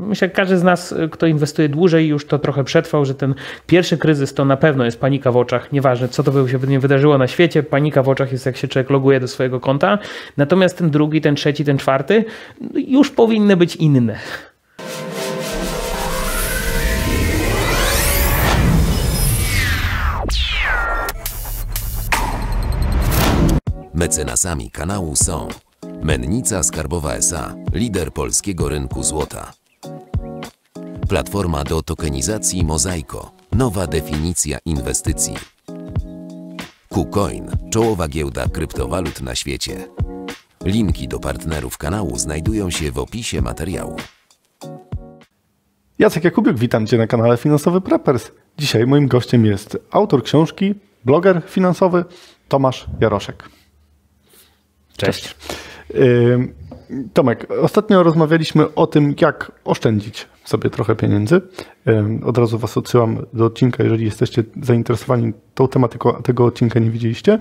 Myślę, że każdy z nas, kto inwestuje dłużej, już to trochę przetrwał, że ten pierwszy kryzys to na pewno jest panika w oczach. Nieważne, co to się nie wydarzyło na świecie, panika w oczach jest, jak się człowiek loguje do swojego konta. Natomiast ten drugi, ten trzeci, ten czwarty już powinny być inne. Mecenasami kanału są Mennica Skarbowa SA, lider polskiego rynku złota. Platforma do tokenizacji Mozaiko, nowa definicja inwestycji. KuCoin, czołowa giełda kryptowalut na świecie. Linki do partnerów kanału znajdują się w opisie materiału. Jacek Jakubiuk, witam Cię na kanale Finansowy Preppers. Dzisiaj moim gościem jest autor książki, bloger finansowy Tomasz Jaroszek. Cześć. Cześć. Tomek, ostatnio rozmawialiśmy o tym, jak oszczędzić sobie trochę pieniędzy. Od razu Was odsyłam do odcinka, jeżeli jesteście zainteresowani tą tematyką, tego odcinka nie widzieliście.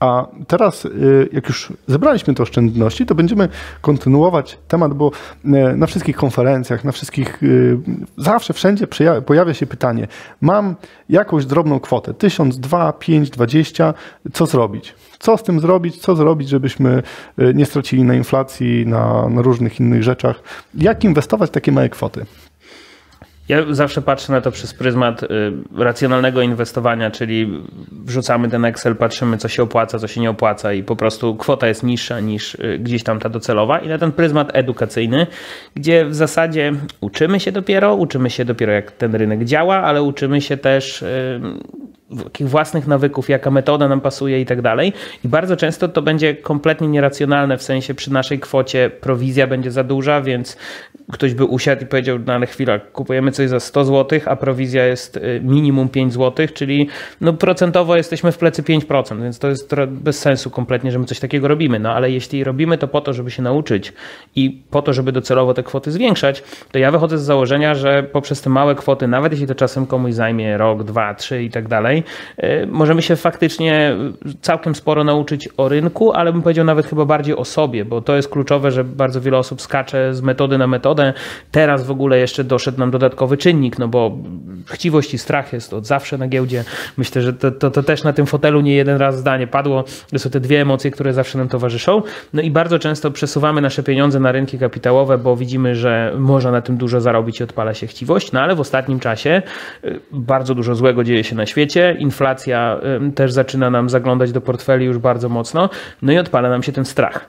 A teraz, y, jak już zebraliśmy te oszczędności, to będziemy kontynuować temat, bo y, na wszystkich konferencjach, na wszystkich, y, zawsze, wszędzie pojawia się pytanie: mam jakąś drobną kwotę, 1000, 2, 5, 20, co zrobić? Co z tym zrobić? Co zrobić, żebyśmy nie stracili na inflacji, na, na różnych innych rzeczach? Jak inwestować takie małe kwoty? Ja zawsze patrzę na to przez pryzmat y, racjonalnego inwestowania, czyli wrzucamy ten Excel, patrzymy, co się opłaca, co się nie opłaca i po prostu kwota jest niższa niż y, gdzieś tam ta docelowa. I na ten pryzmat edukacyjny, gdzie w zasadzie uczymy się dopiero, uczymy się dopiero, jak ten rynek działa, ale uczymy się też y, takich własnych nawyków, jaka metoda nam pasuje i tak dalej. I bardzo często to będzie kompletnie nieracjonalne, w sensie przy naszej kwocie prowizja będzie za duża, więc ktoś by usiadł i powiedział, no ale chwila, kupujemy coś za 100 zł, a prowizja jest y, minimum 5 zł, czyli no procentowo jesteśmy w plecy 5%, więc to jest bez sensu kompletnie, że my coś takiego robimy. No ale jeśli robimy to po to, żeby się nauczyć i po to, żeby docelowo te kwoty zwiększać, to ja wychodzę z założenia, że poprzez te małe kwoty, nawet jeśli to czasem komuś zajmie rok, dwa, trzy i tak dalej, y, możemy się faktycznie całkiem sporo nauczyć o rynku, ale bym powiedział nawet chyba bardziej o sobie, bo to jest kluczowe, że bardzo wiele osób skacze z metody na metodę, Teraz w ogóle jeszcze doszedł nam dodatkowy czynnik, no bo chciwość i strach jest od zawsze na giełdzie. Myślę, że to, to, to też na tym fotelu nie jeden raz zdanie padło. To są te dwie emocje, które zawsze nam towarzyszą. No i bardzo często przesuwamy nasze pieniądze na rynki kapitałowe, bo widzimy, że można na tym dużo zarobić i odpala się chciwość, no ale w ostatnim czasie y, bardzo dużo złego dzieje się na świecie. Inflacja y, też zaczyna nam zaglądać do portfeli już bardzo mocno, no i odpala nam się ten strach.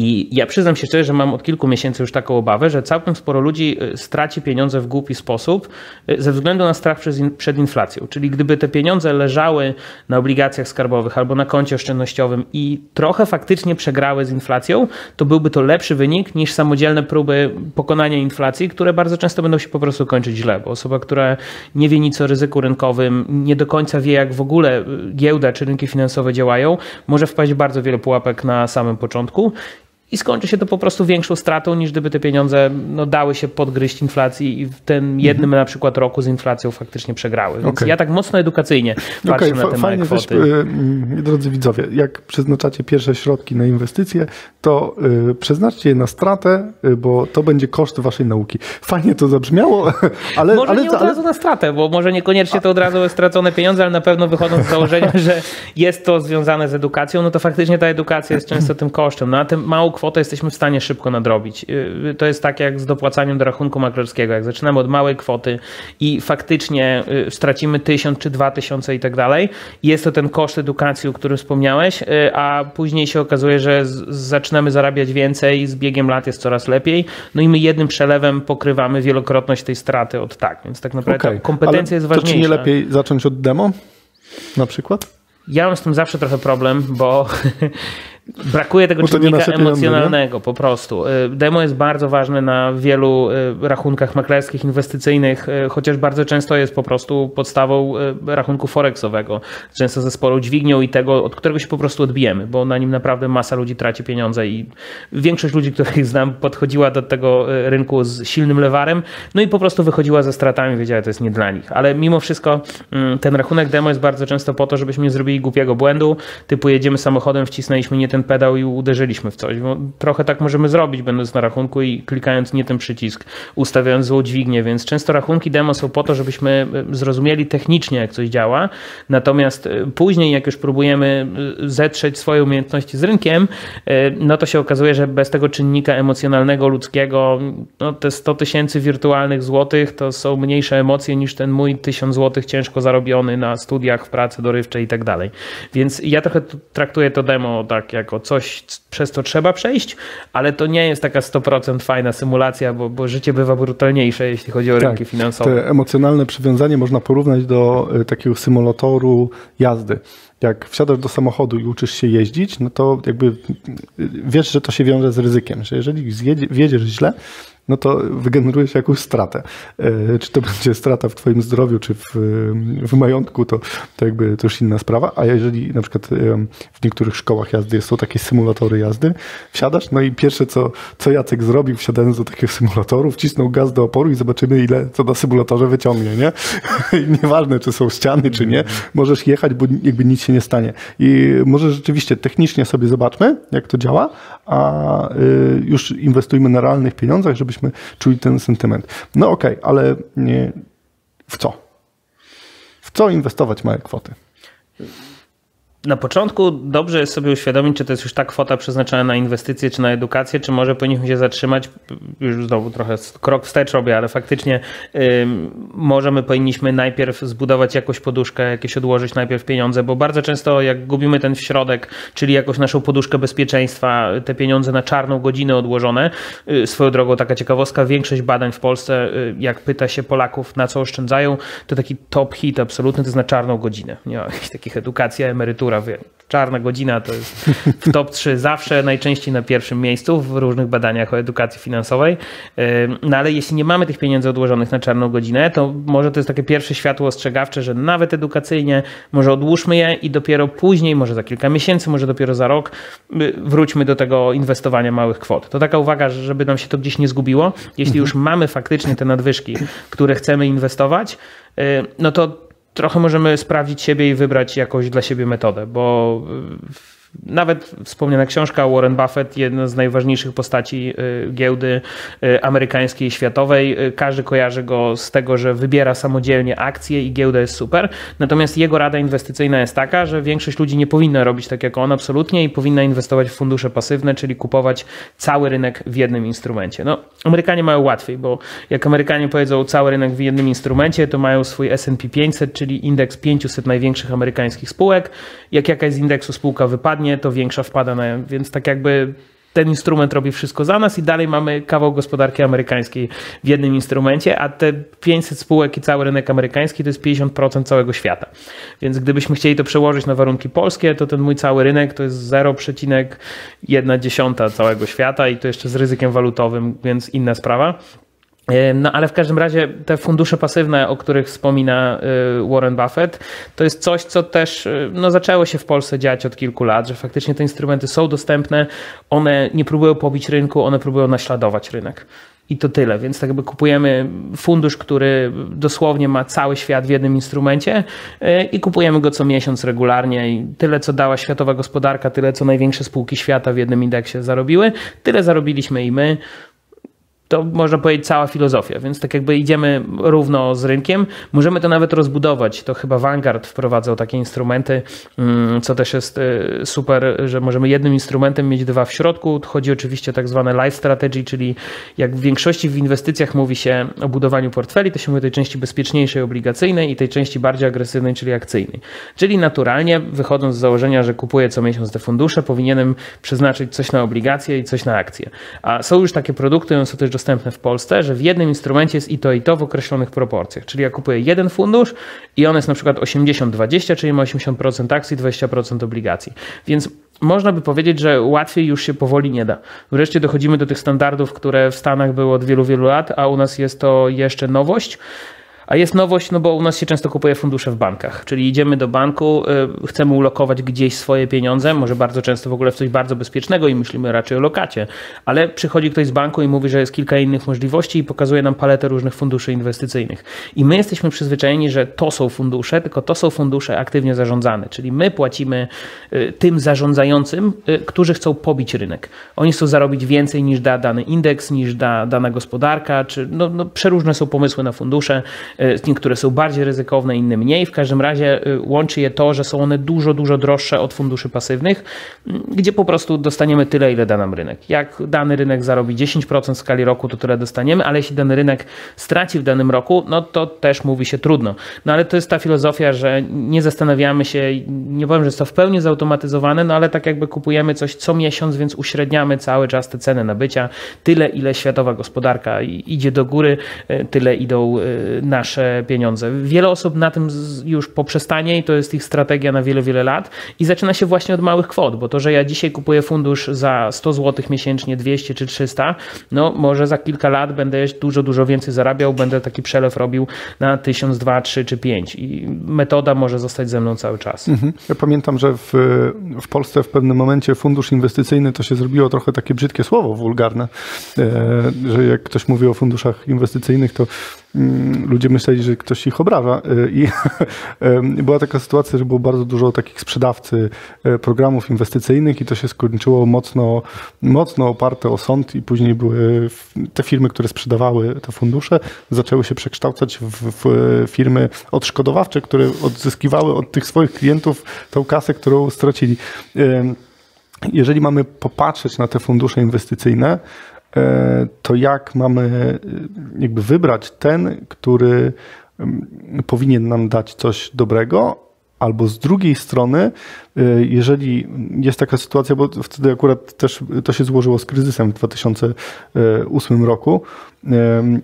I ja przyznam się szczerze, że mam od kilku miesięcy już taką obawę, że całkiem sporo ludzi y, straci pieniądze w głupi sposób y, ze względu na strach przed inflacją. Czyli gdyby te pieniądze leżały na obligacjach skarbowych albo na koncie oszczędnościowym i trochę faktycznie przegrały z inflacją, to byłby to lepszy wynik niż samodzielne próby pokonania inflacji, które bardzo często będą się po prostu kończyć źle, bo osoba, która nie wie nic o ryzyku rynkowym, nie do końca wie, jak w ogóle y, giełda czy rynki finansowe działają, może wpaść w bardzo wiele pułapek na samym początku i skończy się to po prostu większą stratą, niż gdyby te pieniądze no, dały się podgryźć inflacji i w tym jednym mhm. na przykład roku z inflacją faktycznie przegrały. Więc okay. ja tak mocno edukacyjnie patrzę okay, na te małe kwoty. Wiesz, drodzy widzowie, jak przeznaczacie pierwsze środki na inwestycje, to y, przeznaczcie je na stratę, y, bo to będzie koszt waszej nauki. Fajnie to zabrzmiało, ale... Może ale, nie od razu na stratę, bo może niekoniecznie to od razu stracone pieniądze, ale na pewno wychodząc z założenia, że jest to związane z edukacją, no to faktycznie ta edukacja jest często tym kosztem. No a tym małą kwotę jesteśmy w stanie szybko nadrobić. Y, to jest tak jak z dopłacaniem do rachunku maklerskiego. Jak zaczynamy od małej kwoty i faktycznie y, stracimy tysiąc czy dwa tysiące i tak dalej, jest to ten koszt edukacji, o którym wspomniałeś, y, a później się okazuje, że zaczynamy zarabiać więcej, z biegiem lat jest coraz lepiej, no i my jednym przelewem pokrywamy wielokrotność tej straty od tak, więc tak naprawdę okay. kompetencja jest ważniejsza. To czy nie lepiej zacząć od demo na przykład? Ja mam z tym zawsze trochę problem, bo Brakuje tego czynnika emocjonalnego po prostu. Y, demo jest bardzo ważne na wielu y, rachunkach maklerskich, inwestycyjnych, y, chociaż bardzo często jest po prostu podstawą rachunku forexowego. Często ze sporą dźwignią i tego, od którego się po prostu odbijemy, bo na nim naprawdę masa ludzi traci pieniądze i większość ludzi, których znam, podchodziła do tego rynku z silnym lewarem, no i po prostu wychodziła ze stratami, wiedziała, że to jest nie dla nich. Ale mimo wszystko mm, ten rachunek demo jest bardzo często po to, żebyśmy nie zrobili głupiego błędu, typu jedziemy samochodem, wcisnęliśmy nie ten ten pedał i uderzyliśmy w coś. Bo trochę tak możemy zrobić, będąc na rachunku i klikając nie ten przycisk, ustawiając złą dźwignię, więc często rachunki demo są po to, żebyśmy e, zrozumieli technicznie, jak coś działa, natomiast e, później, jak już próbujemy zetrzeć swoje umiejętności z rynkiem, no to się okazuje, że bez tego czynnika emocjonalnego, ludzkiego, no te 100 tysięcy wirtualnych złotych to są mniejsze emocje niż ten mój 1000 złotych ciężko zarobiony na studiach, w pracy dorywczej i tak dalej. Więc ja trochę traktuję to demo tak jako coś, przez co trzeba przejść, ale to nie jest taka 100% fajna symulacja, bo, bo życie bywa brutalniejsze, jeśli chodzi o tak, rynki finansowe. Te emocjonalne przywiązanie można porównać do e, takiego symulatoru jazdy jak wsiadasz do samochodu i uczysz się jeździć, no to jakby wiesz, że to się wiąże z ryzykiem, że jeżeli wjedziesz źle, no to wygenerujesz jakąś stratę. E, czy to będzie strata w twoim zdrowiu, czy w, w majątku, to, to jakby to już inna sprawa. A jeżeli na przykład w niektórych szkołach jazdy są takie symulatory jazdy, wsiadasz, no i pierwsze co, co Jacek zrobił, wsiadając do takiego symulatorów, wcisnął gaz do oporu i zobaczymy ile co na symulatorze wyciągnie, nie? I nieważne, czy są ściany, czy nie, możesz jechać, bo jakby nic się nie stanie. I może rzeczywiście technicznie sobie zobaczmy, jak to działa, a y, już inwestujmy na realnych pieniądzach, żebyśmy żebyśmy czuli ten sentyment. No okej, okay, ale nie, w co? W co inwestować małe kwoty? Na początku dobrze jest sobie uświadomić, czy to jest już ta kwota przeznaczona na inwestycje, czy na edukację, czy może powinniśmy się zatrzymać, już znowu trochę krok wstecz robię, ale faktycznie może my powinniśmy najpierw zbudować jakąś poduszkę, jakieś odłożyć najpierw pieniądze, bo bardzo często jak gubimy ten środek, czyli jakąś naszą poduszkę bezpieczeństwa, te pieniądze na czarną godzinę odłożone, y, swoją drogą taka ciekawostka, większość badań w Polsce, y, jak pyta się Polaków na co oszczędzają, to taki top hit absolutny to jest na czarną godzinę. Nie ma jakichś takich edukacja, emerytura, wie, czarna godzina to jest w top 3 zawsze, najczęściej na pierwszym miejscu w różnych badaniach o edukacji finansowej. No ale jeśli nie mamy tych pieniędzy odłożonych na czarną godzinę, to może to jest takie pierwsze światło ostrzegawcze, że nawet edukacyjnie może odłóżmy je i dopiero później, może za kilka miesięcy, może dopiero za rok y, wróćmy do tego inwestowania małych kwot. To taka uwaga, żeby nam się to gdzieś nie zgubiło. Jeśli już mamy faktycznie te nadwyżki, które chcemy inwestować, y, no to trochę możemy sprawdzić siebie i wybrać jakąś dla siebie metodę, bo nawet wspomniana książka Warren Buffett, jedna z najważniejszych postaci y, giełdy y, amerykańskiej i światowej. Y, każdy kojarzy go z tego, że wybiera samodzielnie akcje i giełda jest super. Natomiast jego rada inwestycyjna jest taka, że większość ludzi nie powinna robić tak jak on absolutnie i powinna inwestować w fundusze pasywne, czyli kupować cały rynek w jednym instrumencie. No, Amerykanie mają łatwiej, bo jak Amerykanie powiedzą cały rynek w jednym instrumencie, to mają swój S&P 500, czyli indeks 500 największych amerykańskich spółek. Jak jakaś z indeksu spółka wypadnie, spadnie, to większa wpada na, więc tak jakby ten instrument robi wszystko za nas i dalej mamy kawał gospodarki amerykańskiej w jednym instrumencie, a te 500 spółek i cały rynek amerykański to jest 50% całego świata. Więc gdybyśmy chcieli to przełożyć na warunki polskie, to ten mój cały rynek to jest 0,1 całego świata i to jeszcze z ryzykiem walutowym, więc inna sprawa. No ale w każdym razie te fundusze pasywne, o których wspomina y, Warren Buffett, to jest coś, co też y, no, zaczęło się w Polsce dziać od kilku lat, że faktycznie te instrumenty są dostępne, one nie próbują pobić rynku, one próbują naśladować rynek. I to tyle, więc tak jakby kupujemy fundusz, który dosłownie ma cały świat w jednym instrumencie y, i kupujemy go co miesiąc regularnie i tyle co dała światowa gospodarka, tyle co największe spółki świata w jednym indeksie zarobiły, tyle zarobiliśmy i my to można powiedzieć cała filozofia, więc tak jakby idziemy równo z rynkiem. Możemy to nawet rozbudować. To chyba Vanguard wprowadzał takie instrumenty, mm, co też jest y, super, że możemy jednym instrumentem mieć dwa w środku. Chodzi oczywiście o tak zwane life strategy, czyli jak w większości w inwestycjach mówi się o budowaniu portfeli, to się mówi o tej części bezpieczniejszej, obligacyjnej i tej części bardziej agresywnej, czyli akcyjnej. Czyli naturalnie, wychodząc z założenia, że kupuję co miesiąc te fundusze, powinienem przeznaczyć coś na obligacje i coś na akcje. A są już takie produkty, są też dostępne w Polsce, że w jednym instrumencie jest i to i to w określonych proporcjach. Czyli ja kupuję jeden fundusz i on jest na przykład 80-20, czyli ma 80% akcji, 20% obligacji. Więc można by powiedzieć, że łatwiej już się powoli nie da. Wreszcie dochodzimy do tych standardów, które w Stanach były od wielu, wielu lat, a u nas jest to jeszcze nowość. A jest nowość, no bo u nas się często kupuje fundusze w bankach, czyli idziemy do banku, y, chcemy ulokować gdzieś swoje pieniądze, może bardzo często w ogóle w coś bardzo bezpiecznego i myślimy raczej o lokacie, ale przychodzi ktoś z banku i mówi, że jest kilka innych możliwości i pokazuje nam paletę różnych funduszy inwestycyjnych. I my jesteśmy przyzwyczajeni, że to są fundusze, tylko to są fundusze aktywnie zarządzane, czyli my płacimy y, tym zarządzającym, y, którzy chcą pobić rynek. Oni chcą zarobić więcej niż da dany indeks, niż da dana gospodarka, czy no, no przeróżne są pomysły na fundusze, niektóre są bardziej ryzykowne, inne mniej. W każdym razie łączy je to, że są one dużo, dużo droższe od funduszy pasywnych, gdzie po prostu dostaniemy tyle, ile da nam rynek. Jak dany rynek zarobi 10% w skali roku, to tyle dostaniemy, ale jeśli dany rynek straci w danym roku, no to też mówi się trudno. No ale to jest ta filozofia, że nie zastanawiamy się, nie powiem, że jest to w pełni zautomatyzowane, no ale tak jakby kupujemy coś co miesiąc, więc uśredniamy cały czas te ceny nabycia. Tyle, ile światowa gospodarka idzie do góry, e, tyle idą e, nasze pieniądze. Wiele osób na tym już poprzestanie i to jest ich strategia na wiele, wiele lat i zaczyna się właśnie od małych kwot, bo to, że ja dzisiaj kupuję fundusz za 100 zł miesięcznie, 200 czy 300, no może za kilka lat będę dużo, dużo więcej zarabiał, będę taki przelew robił na 1000, 2, 3 czy 5 i metoda może zostać ze mną cały czas. Mhm. Ja pamiętam, że w, w Polsce w pewnym momencie fundusz inwestycyjny to się zrobiło trochę takie brzydkie słowo, wulgarne, e, że jak ktoś mówi o funduszach inwestycyjnych, to ludzie myśleli, że ktoś ich obraża y, i była taka sytuacja, że było bardzo dużo takich sprzedawcy e, programów inwestycyjnych i to się skończyło mocno, mocno oparte o sąd i później były te firmy, które sprzedawały te fundusze, zaczęły się przekształcać w, firmy odszkodowawcze, które odzyskiwały od tych swoich klientów tą kasę, którą stracili. Jeżeli mamy popatrzeć na te fundusze inwestycyjne, to jak mamy e, jakby wybrać ten, który mm, powinien nam dać coś dobrego, Albo z drugiej strony, y, jeżeli jest taka sytuacja, bo wtedy akurat też to się złożyło z kryzysem w 2008 roku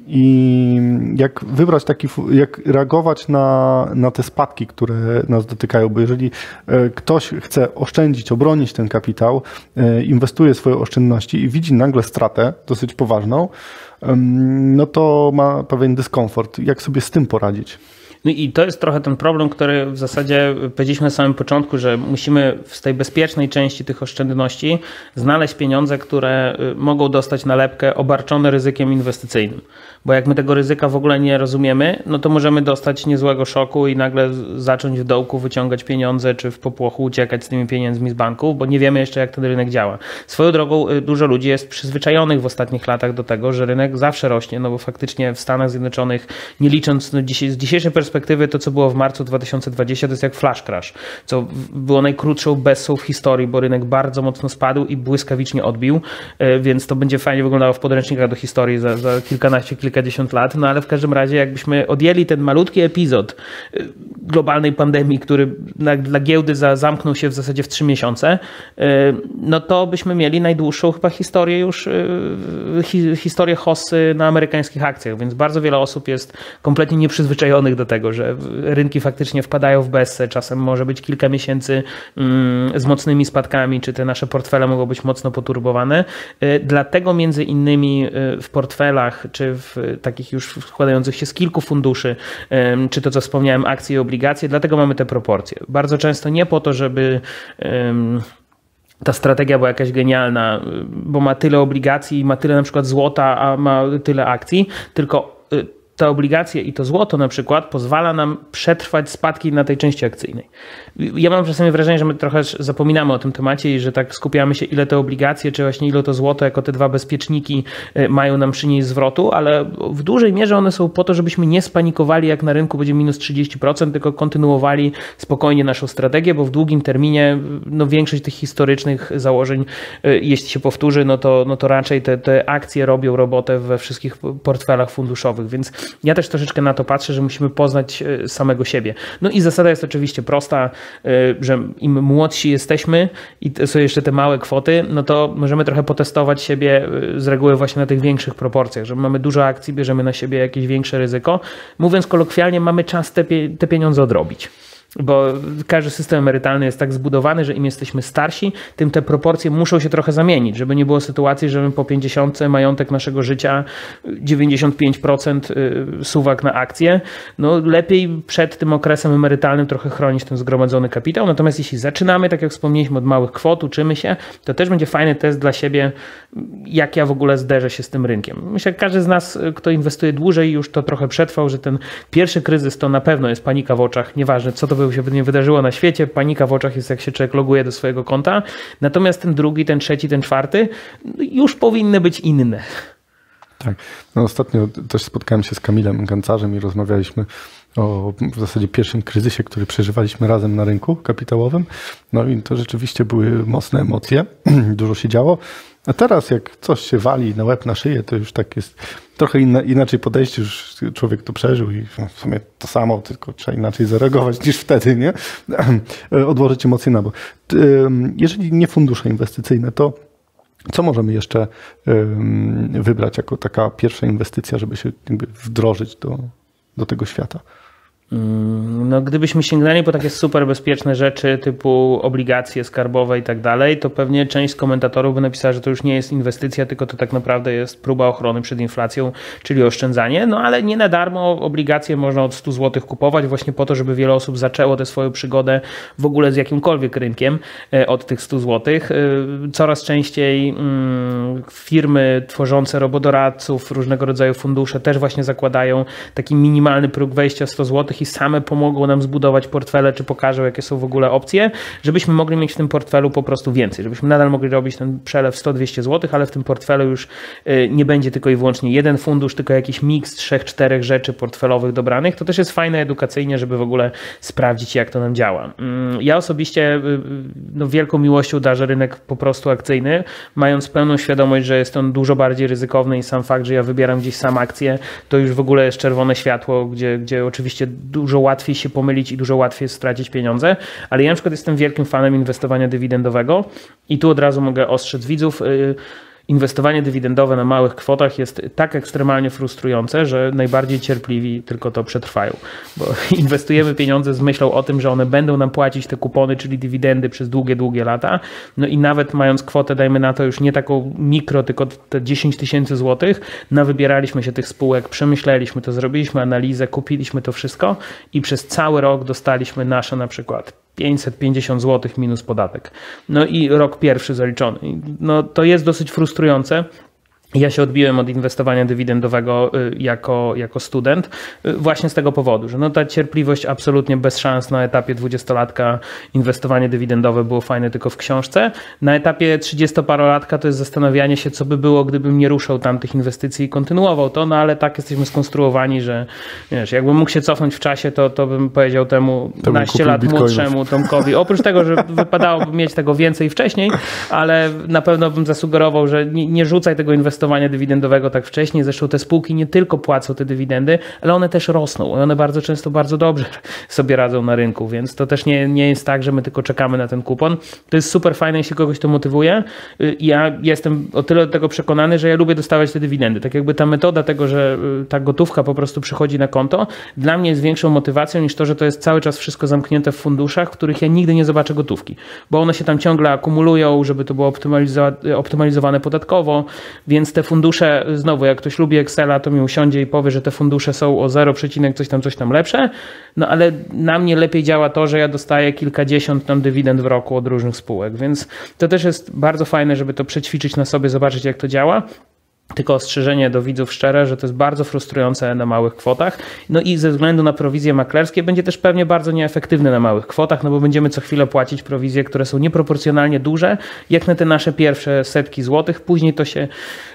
i jak wybrać taki, jak reagować na, na te spadki, które nas dotykają, bo jeżeli y, ktoś chce oszczędzić, obronić ten kapitał, inwestuje swoje oszczędności i widzi nagle stratę dosyć poważną, no to ma pewien dyskomfort. Jak sobie z tym poradzić? No i to jest trochę ten problem, który w zasadzie powiedzieliśmy na samym początku, że musimy z tej bezpiecznej części tych oszczędności znaleźć pieniądze, które y, mogą dostać nalepkę obarczone ryzykiem inwestycyjnym. Bo jak my tego ryzyka w ogóle nie rozumiemy, no to możemy dostać niezłego szoku i nagle zacząć w dołku wyciągać pieniądze, czy w popłochu uciekać z tymi pieniędzmi z banków, bo nie wiemy jeszcze, jak ten rynek działa. Swoją drogą y, dużo ludzi jest przyzwyczajonych w ostatnich latach do tego, że rynek zawsze rośnie, no bo faktycznie w Stanach Zjednoczonych, nie licząc no z dzisiejszej perspektywy, to co było w marcu 2020, to jest jak flash crash, co było najkrótszą bessą w historii, bo rynek bardzo mocno spadł i błyskawicznie odbił, y, więc to będzie fajnie wyglądało w podręcznikach do historii za, za kilkanaście, kilka kilkadziesiąt lat, no ale w każdym razie jakbyśmy odjęli ten malutki epizod y, globalnej pandemii, który na, dla giełdy za, zamknął się w zasadzie w trzy miesiące, y, no to byśmy mieli najdłuższą chyba historię już, hi, historię hossy na amerykańskich akcjach, więc bardzo wiele osób jest kompletnie nieprzyzwyczajonych do tego, że rynki faktycznie wpadają w bezse, czasem może być kilka miesięcy mm, z mocnymi spadkami, czy te nasze portfele mogą być mocno poturbowane. Dlatego między innymi w portfelach, czy w takich już składających się z kilku funduszy, czy to co wspomniałem, akcje i obligacje, dlatego mamy te proporcje. Bardzo często nie po to, żeby ta strategia była jakaś genialna, bo ma tyle obligacji, ma tyle na przykład złota, a ma tyle akcji, tylko y, te obligacje i to złoto na przykład pozwala nam przetrwać spadki na tej części akcyjnej. Ja mam czasami wrażenie, że my trochę zapominamy o tym temacie i że tak skupiamy się, ile te obligacje, czy właśnie ile to złoto, jako te dwa bezpieczniki e, mają nam przynieść zwrotu, ale w dużej mierze one są po to, żebyśmy nie spanikowali, jak na rynku będzie minus 30%, tylko kontynuowali spokojnie naszą strategię, bo w długim terminie no, większość tych historycznych założeń, e, jeśli się powtórzy, no to, no to raczej te, te akcje robią robotę we wszystkich portfelach funduszowych, więc ja też troszeczkę na to patrzę, że musimy poznać e, samego siebie. No i zasada jest oczywiście prosta, e, że im młodsi jesteśmy i są jeszcze te małe kwoty, no to możemy trochę potestować siebie e, z reguły właśnie na tych większych proporcjach, że mamy dużo akcji, bierzemy na siebie jakieś większe ryzyko. Mówiąc kolokwialnie, mamy czas te pieniądze odrobić. Bo każdy system emerytalny jest tak zbudowany, że im jesteśmy starsi, tym te proporcje muszą się trochę zamienić, żeby nie było sytuacji, że po 50 majątek naszego życia 95% y, suwak na akcje. No lepiej przed tym okresem emerytalnym trochę chronić ten zgromadzony kapitał. Natomiast jeśli zaczynamy, tak jak wspomnieliśmy, od małych kwot, uczymy się, to też będzie fajny test dla siebie, jak ja w ogóle zderzę się z tym rynkiem. Myślę, że każdy z nas, kto inwestuje dłużej, już to trochę przetrwał, że ten pierwszy kryzys to na pewno jest panika w oczach, nieważne co to by się nie wydarzyło na świecie, panika w oczach jest jak się człowiek loguje do swojego konta, natomiast ten drugi, ten trzeci, ten czwarty już powinny być inne. Tak. No ostatnio też spotkałem się z Kamilem Gancarzem i rozmawialiśmy o w zasadzie pierwszym kryzysie, który przeżywaliśmy razem na rynku kapitałowym. No i to rzeczywiście były mocne emocje, dużo się działo. A teraz jak coś się wali na łeb, na szyję, to już tak jest trochę inna, inaczej podejście, już człowiek to przeżył i w sumie to samo, tylko trzeba inaczej zareagować niż wtedy, nie? Odłożyć emocje na bok. Jeżeli nie fundusze inwestycyjne, to co możemy jeszcze wybrać jako taka pierwsza inwestycja, żeby się wdrożyć do, do tego świata? Mm, no, gdybyśmy sięgnęli po takie super bezpieczne rzeczy typu obligacje skarbowe i tak dalej, to pewnie część komentatorów by napisała, że to już nie jest inwestycja, tylko to tak naprawdę jest próba ochrony przed inflacją, czyli oszczędzanie. No ale nie na darmo obligacje można od 100 zł kupować, właśnie po to, żeby wiele osób zaczęło tę swoją przygodę w ogóle z jakimkolwiek rynkiem e, od tych 100 zł. E, coraz częściej mm, firmy tworzące robodoradców, różnego rodzaju fundusze też właśnie zakładają taki minimalny próg wejścia 100 zł same pomogą nam zbudować portfele, czy pokażą, jakie są w ogóle opcje, żebyśmy mogli mieć w tym portfelu po prostu więcej, żebyśmy nadal mogli robić ten przelew 100-200 zł, ale w tym portfelu już y, nie będzie tylko i wyłącznie jeden fundusz, tylko jakiś miks trzech, czterech rzeczy portfelowych dobranych. To też jest fajne edukacyjnie, żeby w ogóle sprawdzić, jak to nam działa. Mm, ja osobiście y, y, no, wielką miłością darzę rynek po prostu akcyjny, mając pełną świadomość, że jest on dużo bardziej ryzykowny i sam fakt, że ja wybieram gdzieś sam akcję, to już w ogóle jest czerwone światło, gdzie, gdzie oczywiście dużo łatwiej się pomylić i dużo łatwiej stracić pieniądze, ale ja na przykład jestem wielkim fanem inwestowania dywidendowego i tu od razu mogę ostrzec widzów, y, inwestowanie dywidendowe na małych kwotach jest tak ekstremalnie frustrujące, że najbardziej cierpliwi tylko to przetrwają. Bo inwestujemy pieniądze z myślą o tym, że one będą nam płacić te kupony, czyli dywidendy przez długie, długie lata. No i nawet mając kwotę, dajmy na to już nie taką mikro, tylko te 10 tysięcy złotych, na wybieraliśmy się tych spółek, przemyśleliśmy to, zrobiliśmy analizę, kupiliśmy to wszystko i przez cały rok dostaliśmy nasze na przykład 550 zł minus podatek. No i rok pierwszy zaliczony. No to jest dosyć frustrujące. Ja się odbiłem od inwestowania dywidendowego y, jako, jako student y, właśnie z tego powodu, że no ta cierpliwość absolutnie bez szans na etapie dwudziestolatka inwestowanie dywidendowe było fajne tylko w książce. Na etapie trzydziestoparolatka to jest zastanawianie się, co by było, gdybym nie ruszał tamtych inwestycji i kontynuował to, no ale tak jesteśmy skonstruowani, że wiesz, jakbym mógł się cofnąć w czasie, to, to bym powiedział temu to naście lat młodszemu Tomkowi. Oprócz tego, że wypadałoby mieć tego więcej wcześniej, ale na pewno bym zasugerował, że nie, nie rzucaj tego inwestowania inwestowania dywidendowego tak wcześnie. Zresztą te spółki nie tylko płacą te dywidendy, ale one też rosną. One bardzo często bardzo dobrze sobie radzą na rynku, więc to też nie, nie jest tak, że my tylko czekamy na ten kupon. To jest super fajne, jeśli kogoś to motywuje. Y, ja jestem o tyle do tego przekonany, że ja lubię dostawać te dywidendy. Tak jakby ta metoda tego, że y, ta gotówka po prostu przychodzi na konto, dla mnie jest większą motywacją niż to, że to jest cały czas wszystko zamknięte w funduszach, w których ja nigdy nie zobaczę gotówki, bo one się tam ciągle akumulują, żeby to było optymalizowane podatkowo, więc te fundusze, znowu jak ktoś lubi Excela, to mi usiądzie i powie, że te fundusze są o 0, coś tam, coś tam lepsze, no ale na mnie lepiej działa to, że ja dostaję kilkadziesiąt tam dywidend w roku od różnych spółek, więc to też jest bardzo fajne, żeby to przećwiczyć na sobie, zobaczyć jak to działa. Tylko ostrzeżenie do widzów szczere, że to jest bardzo frustrujące na małych kwotach. No i ze względu na prowizje maklerskie będzie też pewnie bardzo nieefektywne na małych kwotach, no bo będziemy co chwilę płacić prowizje, które są nieproporcjonalnie duże, jak na te nasze pierwsze setki złotych. Później to się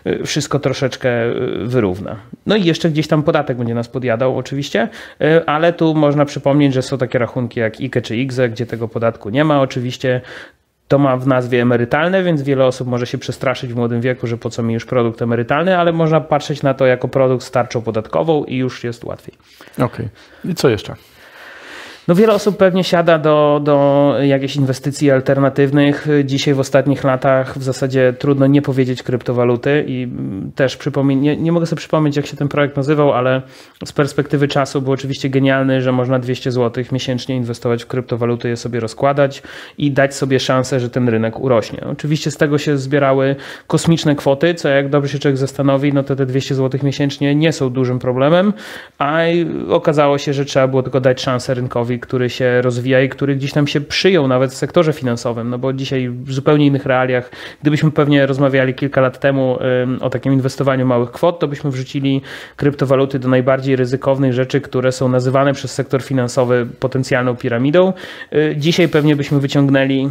y, wszystko troszeczkę y, wyrówna. No i jeszcze gdzieś tam podatek będzie nas podjadał oczywiście, y, ale tu można przypomnieć, że są takie rachunki jak IKE czy IGZE, gdzie tego podatku nie ma. Oczywiście to ma w nazwie emerytalne, więc wiele osób może się przestraszyć w młodym wieku, że po co mi już produkt emerytalny, ale można patrzeć na to jako produkt z tarczą podatkową i już jest łatwiej. Okej. Okay. I co jeszcze? No wiele osób pewnie siada do, do jakichś inwestycji alternatywnych. Dzisiaj w ostatnich latach w zasadzie trudno nie powiedzieć kryptowaluty i też przypomnę, nie, nie mogę sobie przypomnieć jak się ten projekt nazywał, ale z perspektywy czasu był oczywiście genialny, że można 200 zł miesięcznie inwestować w kryptowaluty, je sobie rozkładać i dać sobie szansę, że ten rynek urośnie. Oczywiście z tego się zbierały kosmiczne kwoty, co jak dobrze się człowiek zastanowi, no to te 200 zł miesięcznie nie są dużym problemem, a okazało się, że trzeba było tylko dać szansę rynkowi, który się rozwija i który gdzieś tam się przyjął nawet w sektorze finansowym, no bo dzisiaj w zupełnie innych realiach, gdybyśmy pewnie rozmawiali kilka lat temu o takim inwestowaniu małych kwot, to byśmy wrzucili kryptowaluty do najbardziej ryzykownych rzeczy, które są nazywane przez sektor finansowy potencjalną piramidą. Y, dzisiaj pewnie byśmy wyciągnęli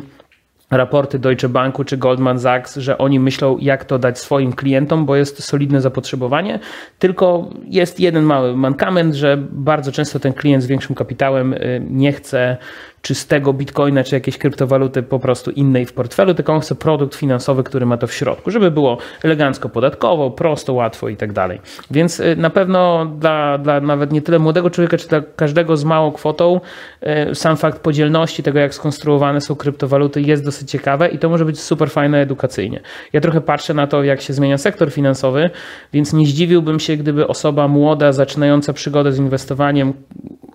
raporty Deutsche Banku czy Goldman Sachs, że oni myślą, jak to dać swoim klientom, bo jest solidne zapotrzebowanie. Tylko jest jeden mały mankament, że bardzo często ten klient z większym kapitałem y, nie chce czystego bitcoina, czy jakiejś kryptowaluty po prostu innej w portfelu, tylko on chce produkt finansowy, który ma to w środku, żeby było elegancko podatkowo, prosto, łatwo i tak dalej. Więc y, na pewno dla, dla nawet nie tyle młodego człowieka, czy dla każdego z małą kwotą, y, sam fakt podzielności tego, jak skonstruowane są kryptowaluty jest dosyć ciekawe i to może być super fajne edukacyjnie. Ja trochę patrzę na to, jak się zmienia sektor finansowy, więc nie zdziwiłbym się, gdyby osoba młoda, zaczynająca przygodę z inwestowaniem,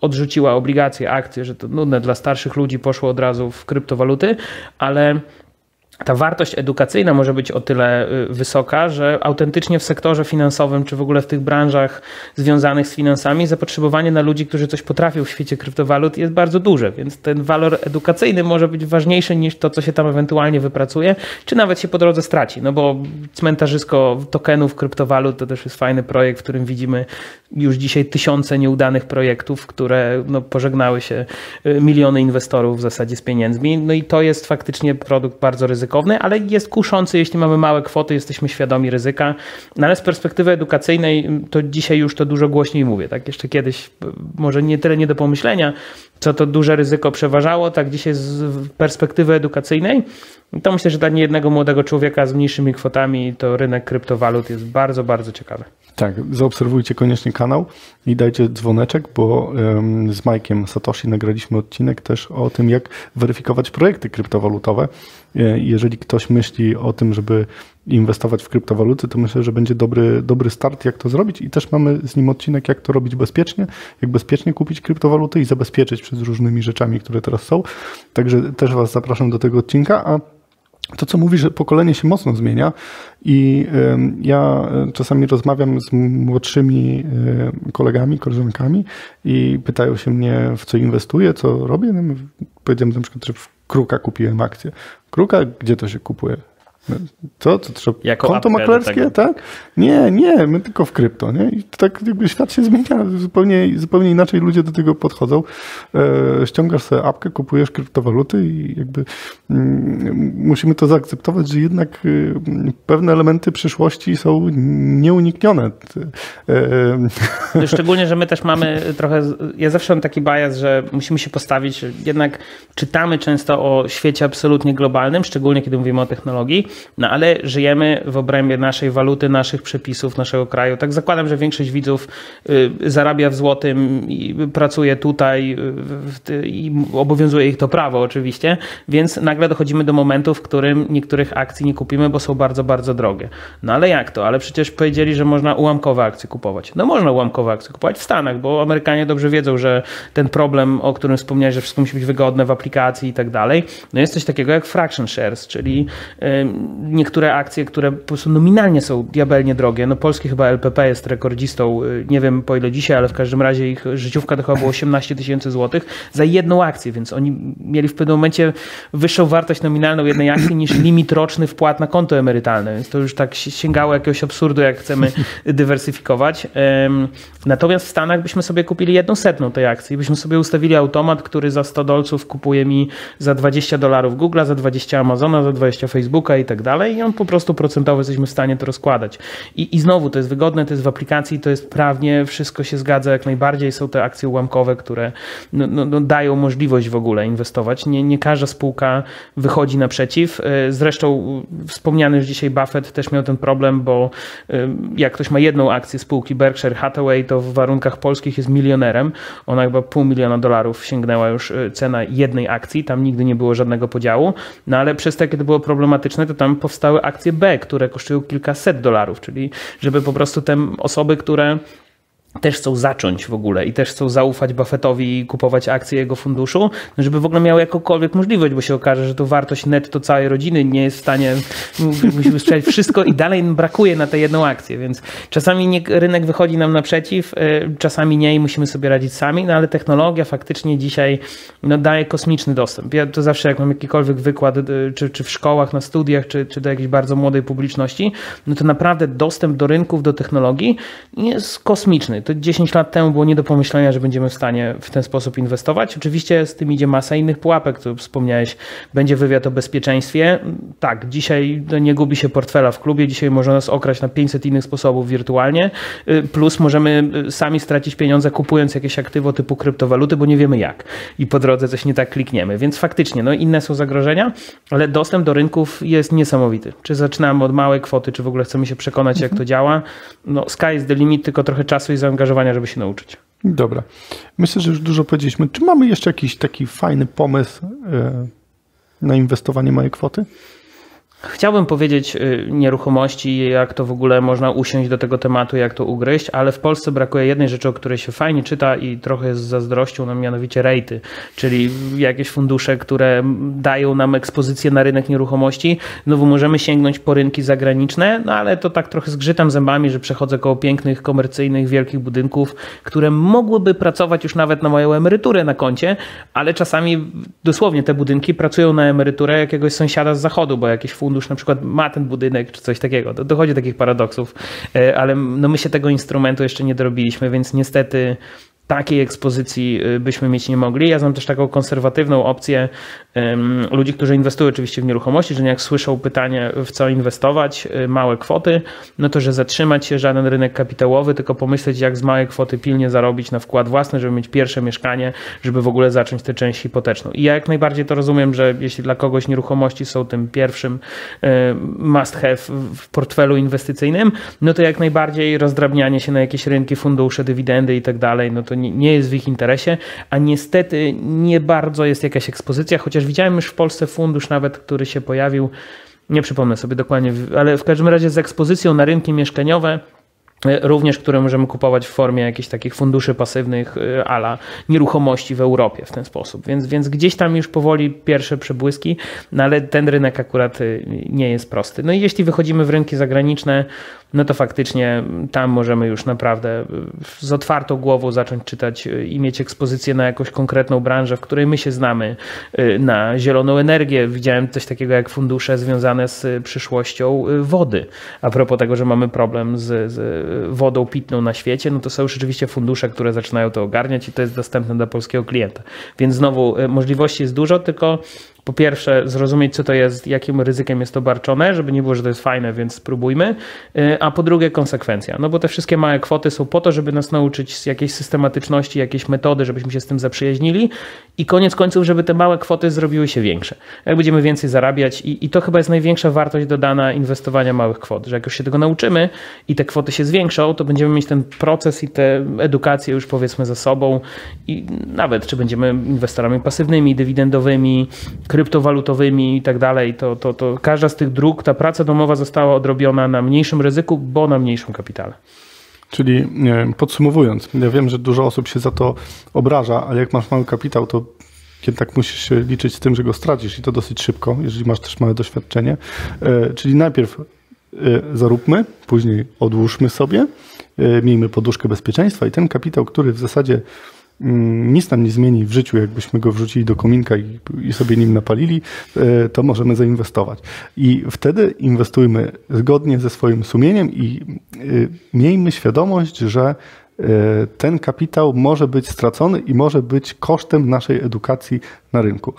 odrzuciła obligacje, akcje, że to nudne dla starszych ludzi, poszło od razu w kryptowaluty, ale ta wartość edukacyjna może być o tyle y, wysoka, że autentycznie w sektorze finansowym, czy w ogóle w tych branżach związanych z finansami, zapotrzebowanie na ludzi, którzy coś potrafią w świecie kryptowalut jest bardzo duże, więc ten walor edukacyjny może być ważniejszy niż to, co się tam ewentualnie wypracuje, czy nawet się po drodze straci. No bo cmentarzysko tokenów kryptowalut to też jest fajny projekt, w którym widzimy już dzisiaj tysiące nieudanych projektów, które no, pożegnały się y, miliony inwestorów w zasadzie z pieniędzmi. No i to jest faktycznie produkt bardzo ryzykowny, ale jest kuszący, jeśli mamy małe kwoty, jesteśmy świadomi ryzyka. No ale z perspektywy edukacyjnej y, to dzisiaj już to dużo głośniej mówię. Tak jeszcze kiedyś może nie tyle nie do pomyślenia, co to duże ryzyko przeważało, tak dzisiaj z perspektywy edukacyjnej to myślę, że dla niejednego młodego człowieka z mniejszymi kwotami to rynek kryptowalut jest bardzo, bardzo ciekawy. Tak, zaobserwujcie koniecznie kanał i dajcie dzwoneczek, bo z Mike'iem Satoshi nagraliśmy odcinek też o tym, jak weryfikować projekty kryptowalutowe. E, jeżeli ktoś myśli o tym, żeby inwestować w kryptowaluty, to myślę, że będzie dobry, dobry start, jak to zrobić. I też mamy z nim odcinek, jak to robić bezpiecznie, jak bezpiecznie kupić kryptowaluty i zabezpieczyć przed różnymi rzeczami, które teraz są. Także też Was zapraszam do tego odcinka. A to, co mówisz, że pokolenie się mocno zmienia i ja e, czasami rozmawiam z młodszymi e, kolegami, koleżankami i pytają się mnie, w co inwestuję, co robię. No, powiedziałem na przykład, że w Kruka kupiłem akcję. Kruka, gdzie to się kupuje? Co? To trzeba jako konto maklerskie, tak? Nie, nie, my tylko w krypto, nie? I tak jakby świat się zmienia, zupełnie, zupełnie inaczej ludzie do tego podchodzą. E, ściągasz sobie apkę, kupujesz kryptowaluty i jakby mm, musimy to zaakceptować, że jednak y, pewne elementy przyszłości są nieuniknione. E, Szczególnie, że my też mamy trochę, ja zawsze mam taki bias, że musimy się postawić, jednak czytamy często o świecie absolutnie globalnym, szczególnie kiedy mówimy o technologii, no ale żyjemy w obrębie naszej waluty, naszych przepisów, naszego kraju. Tak zakładam, że większość widzów y, zarabia w złotym i pracuje tutaj y, i obowiązuje ich to prawo oczywiście, więc nagle dochodzimy do momentu, w którym niektórych akcji nie kupimy, bo są bardzo, bardzo drogie. No ale jak to? Ale przecież powiedzieli, że można ułamkowe akcje kupować. No można ułamkowe akcje kupować w Stanach, bo Amerykanie dobrze wiedzą, że ten problem, o którym wspomniałeś, że wszystko musi być wygodne w aplikacji i tak dalej, no jest coś takiego jak fraction shares, czyli niektóre akcje, które po prostu nominalnie są diabelnie drogie. No polski chyba LPP jest rekordzistą, y, nie wiem po ile dzisiaj, ale w każdym razie ich życiówka to chyba było 18 tysięcy złotych za jedną akcję, więc oni mieli w pewnym momencie wyższą wartość nominalną jednej akcji niż limit roczny wpłat na konto emerytalne, więc to już tak sięgało jakiegoś absurdu, jak chcemy dywersyfikować. Natomiast w Stanach byśmy sobie kupili jedną setną tej akcji, byśmy sobie ustawili automat, który za 100 dolców kupuje mi za 20 dolarów Google, za 20 Amazona, za 20 Facebooka i tak tak dalej i on po prostu procentowo jesteśmy w stanie to rozkładać. I, I znowu to jest wygodne, to jest w aplikacji, to jest prawnie, wszystko się zgadza jak najbardziej. Są te akcje ułamkowe, które no, no, no dają możliwość w ogóle inwestować. Nie, nie każda spółka wychodzi naprzeciw. E, zresztą wspomniany już dzisiaj Buffett też miał ten problem, bo e, jak ktoś ma jedną akcję spółki Berkshire Hathaway, to w warunkach polskich jest milionerem. Ona chyba pół miliona dolarów sięgnęła już e, cena jednej akcji, tam nigdy nie było żadnego podziału, no ale przez to, jakie to było problematyczne, to tam powstały akcje B, które kosztują kilkaset dolarów, czyli żeby po prostu te osoby, które też chcą zacząć w ogóle i też chcą zaufać Buffettowi i kupować akcje jego funduszu, no żeby w ogóle miał jakąkolwiek możliwość, bo się okaże, że to wartość netto całej rodziny nie jest w stanie, musimy sprzedać wszystko i dalej brakuje na tę jedną akcję, więc czasami nie, rynek wychodzi nam naprzeciw, y, czasami nie i musimy sobie radzić sami, no ale technologia faktycznie dzisiaj no, daje kosmiczny dostęp. Ja to zawsze jak mam jakikolwiek wykład, y, czy, czy w szkołach, na studiach, czy, czy do jakiejś bardzo młodej publiczności, no to naprawdę dostęp do rynków, do technologii jest kosmiczny to 10 lat temu było nie do pomyślenia, że będziemy w stanie w ten sposób inwestować. Oczywiście z tym idzie masa innych pułapek, tu wspomniałeś, będzie wywiad o bezpieczeństwie. Tak, dzisiaj nie gubi się portfela w klubie, dzisiaj można nas okraść na 500 innych sposobów wirtualnie, y, plus możemy y, sami stracić pieniądze kupując jakieś aktywo typu kryptowaluty, bo nie wiemy jak i po drodze coś nie tak klikniemy. Więc faktycznie, no inne są zagrożenia, ale dostęp do rynków jest niesamowity. Czy zaczynamy od małej kwoty, czy w ogóle chcemy się przekonać, jak to działa, no sky is the limit, tylko trochę czasu i zaangażowania zaangażowania, żeby się nauczyć. Dobra. Myślę, że już dużo powiedzieliśmy. Czy mamy jeszcze jakiś taki fajny pomysł e, na inwestowanie małej kwoty? Chciałbym powiedzieć y, nieruchomości, jak to w ogóle można usiąść do tego tematu, jak to ugryźć, ale w Polsce brakuje jednej rzeczy, o której się fajnie czyta i trochę z zazdrością, no mianowicie rejty, czyli jakieś fundusze, które dają nam ekspozycję na rynek nieruchomości. Znowu możemy sięgnąć po rynki zagraniczne, no ale to tak trochę zgrzytam zębami, że przechodzę koło pięknych, komercyjnych, wielkich budynków, które mogłyby pracować już nawet na moją emeryturę na koncie, ale czasami dosłownie te budynki pracują na emeryturę jakiegoś sąsiada z zachodu, bo jakieś fundusze fundusz na przykład ma ten budynek czy coś takiego. Dochodzi do takich paradoksów, e, ale no my się tego instrumentu jeszcze nie dorobiliśmy, więc niestety takiej ekspozycji y, byśmy mieć nie mogli. Ja znam też taką konserwatywną opcję um, ludzi, którzy inwestują oczywiście w nieruchomości, że jak słyszą pytanie, w co inwestować, y, małe kwoty, no to, że zatrzymać się żaden rynek kapitałowy, tylko pomyśleć, jak z małej kwoty pilnie zarobić na wkład własny, żeby mieć pierwsze mieszkanie, żeby w ogóle zacząć tę część hipoteczną. I ja jak najbardziej to rozumiem, że jeśli dla kogoś nieruchomości są tym pierwszym y, must have w portfelu inwestycyjnym, no to jak najbardziej rozdrabnianie się na jakieś rynki, fundusze, dywidendy i tak dalej, no to nie, nie jest w ich interesie, a niestety nie bardzo jest jakaś ekspozycja, chociaż widziałem już w Polsce fundusz nawet, który się pojawił, nie przypomnę sobie dokładnie, ale w każdym razie z ekspozycją na rynki mieszkaniowe również które możemy kupować w formie jakichś takich funduszy pasywnych y, ala nieruchomości w Europie w ten sposób. Więc, więc gdzieś tam już powoli pierwsze przebłyski, no ale ten rynek akurat y, nie jest prosty. No i jeśli wychodzimy w rynki zagraniczne, no to faktycznie tam możemy już naprawdę y, z otwartą głową zacząć czytać i mieć ekspozycję na jakąś konkretną branżę, w której my się znamy, na zieloną energię. Widziałem coś takiego jak fundusze związane z przyszłością wody. A propos tego, że mamy problem z, z wodą pitną na świecie, no to są już rzeczywiście fundusze, które zaczynają to ogarniać i to jest dostępne dla polskiego klienta. Więc znowu e, możliwości jest dużo, tylko po pierwsze zrozumieć, co to jest, jakim ryzykiem jest to barczone, żeby nie było, że to jest fajne, więc spróbujmy, y, a po drugie konsekwencja, no bo te wszystkie małe kwoty są po to, żeby nas nauczyć jakiejś systematyczności, jakiejś metody, żebyśmy się z tym zaprzyjaźnili. I koniec końców, żeby te małe kwoty zrobiły się większe. Jak będziemy więcej zarabiać i, i to chyba jest największa wartość dodana inwestowania małych kwot, że jak już się tego nauczymy i te kwoty się zwiększą, to będziemy mieć ten proces i tę edukację już powiedzmy za sobą. I nawet czy będziemy inwestorami pasywnymi, dywidendowymi, kryptowalutowymi i tak dalej, to, to, to każda z tych dróg, ta praca domowa została odrobiona na mniejszym ryzyku, bo na mniejszym kapitale. Czyli podsumowując, ja wiem, że dużo osób się za to obraża, ale jak masz mały kapitał, to jednak musisz się liczyć z tym, że go stracisz i to dosyć szybko, jeżeli masz też małe doświadczenie. E, czyli najpierw e, zaróbmy, później odłóżmy sobie, e, miejmy poduszkę bezpieczeństwa i ten kapitał, który w zasadzie nic nam nie zmieni w życiu, jakbyśmy go wrzucili do kominka i, i, sobie nim napalili, e, to możemy zainwestować. I wtedy inwestujmy zgodnie ze swoim sumieniem i e, miejmy świadomość, że e, ten kapitał może być stracony i może być kosztem naszej edukacji na rynku.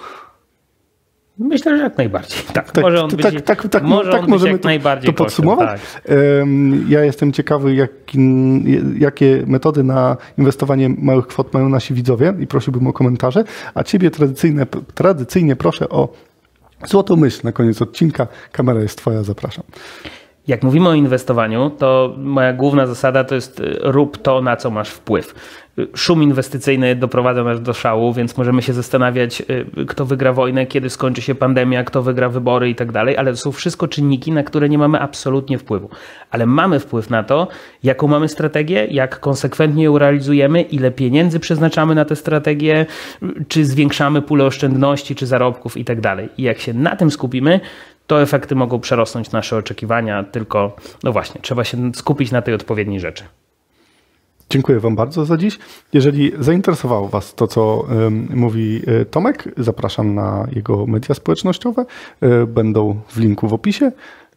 Myślę, że jak najbardziej. Tak, Tak, może on to być, tak, tak, tak, może tak możemy to, najbardziej to podsumować. kosztem, tak. Ja jestem ciekawy, jak, jakie metody na inwestowanie małych kwot mają nasi widzowie i prosiłbym o komentarze. A ciebie tradycyjne, tradycyjnie proszę o złotą myśl na koniec odcinka. Kamera jest twoja, zapraszam. Jak mówimy o inwestowaniu, to moja główna zasada to jest y, rób to, na co masz wpływ. Y, Szum inwestycyjny doprowadza nas do szału, więc możemy się zastanawiać, y, kto wygra wojnę, kiedy skończy się pandemia, kto wygra wybory i tak dalej, ale to są wszystko czynniki, na które nie mamy absolutnie wpływu. Ale mamy wpływ na to, jaką mamy strategię, jak konsekwentnie ją realizujemy, ile pieniędzy przeznaczamy na tę strategię, czy zwiększamy pulę oszczędności, czy zarobków i tak dalej. I jak się na tym skupimy, to efekty mogą przerosnąć nasze oczekiwania, tylko no właśnie, trzeba się skupić na tej odpowiedniej rzeczy. Dziękuję Wam bardzo za dziś. Jeżeli zainteresowało Was to, co mówi e, Tomek, zapraszam na jego media społecznościowe. E, Będą w linku w opisie.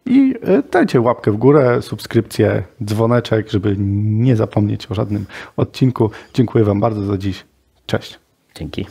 I e, dajcie łapkę w górę, subskrypcję, dzwoneczek, żeby nie zapomnieć o żadnym odcinku. Dziękuję Wam bardzo za dziś. Cześć. Dzięki.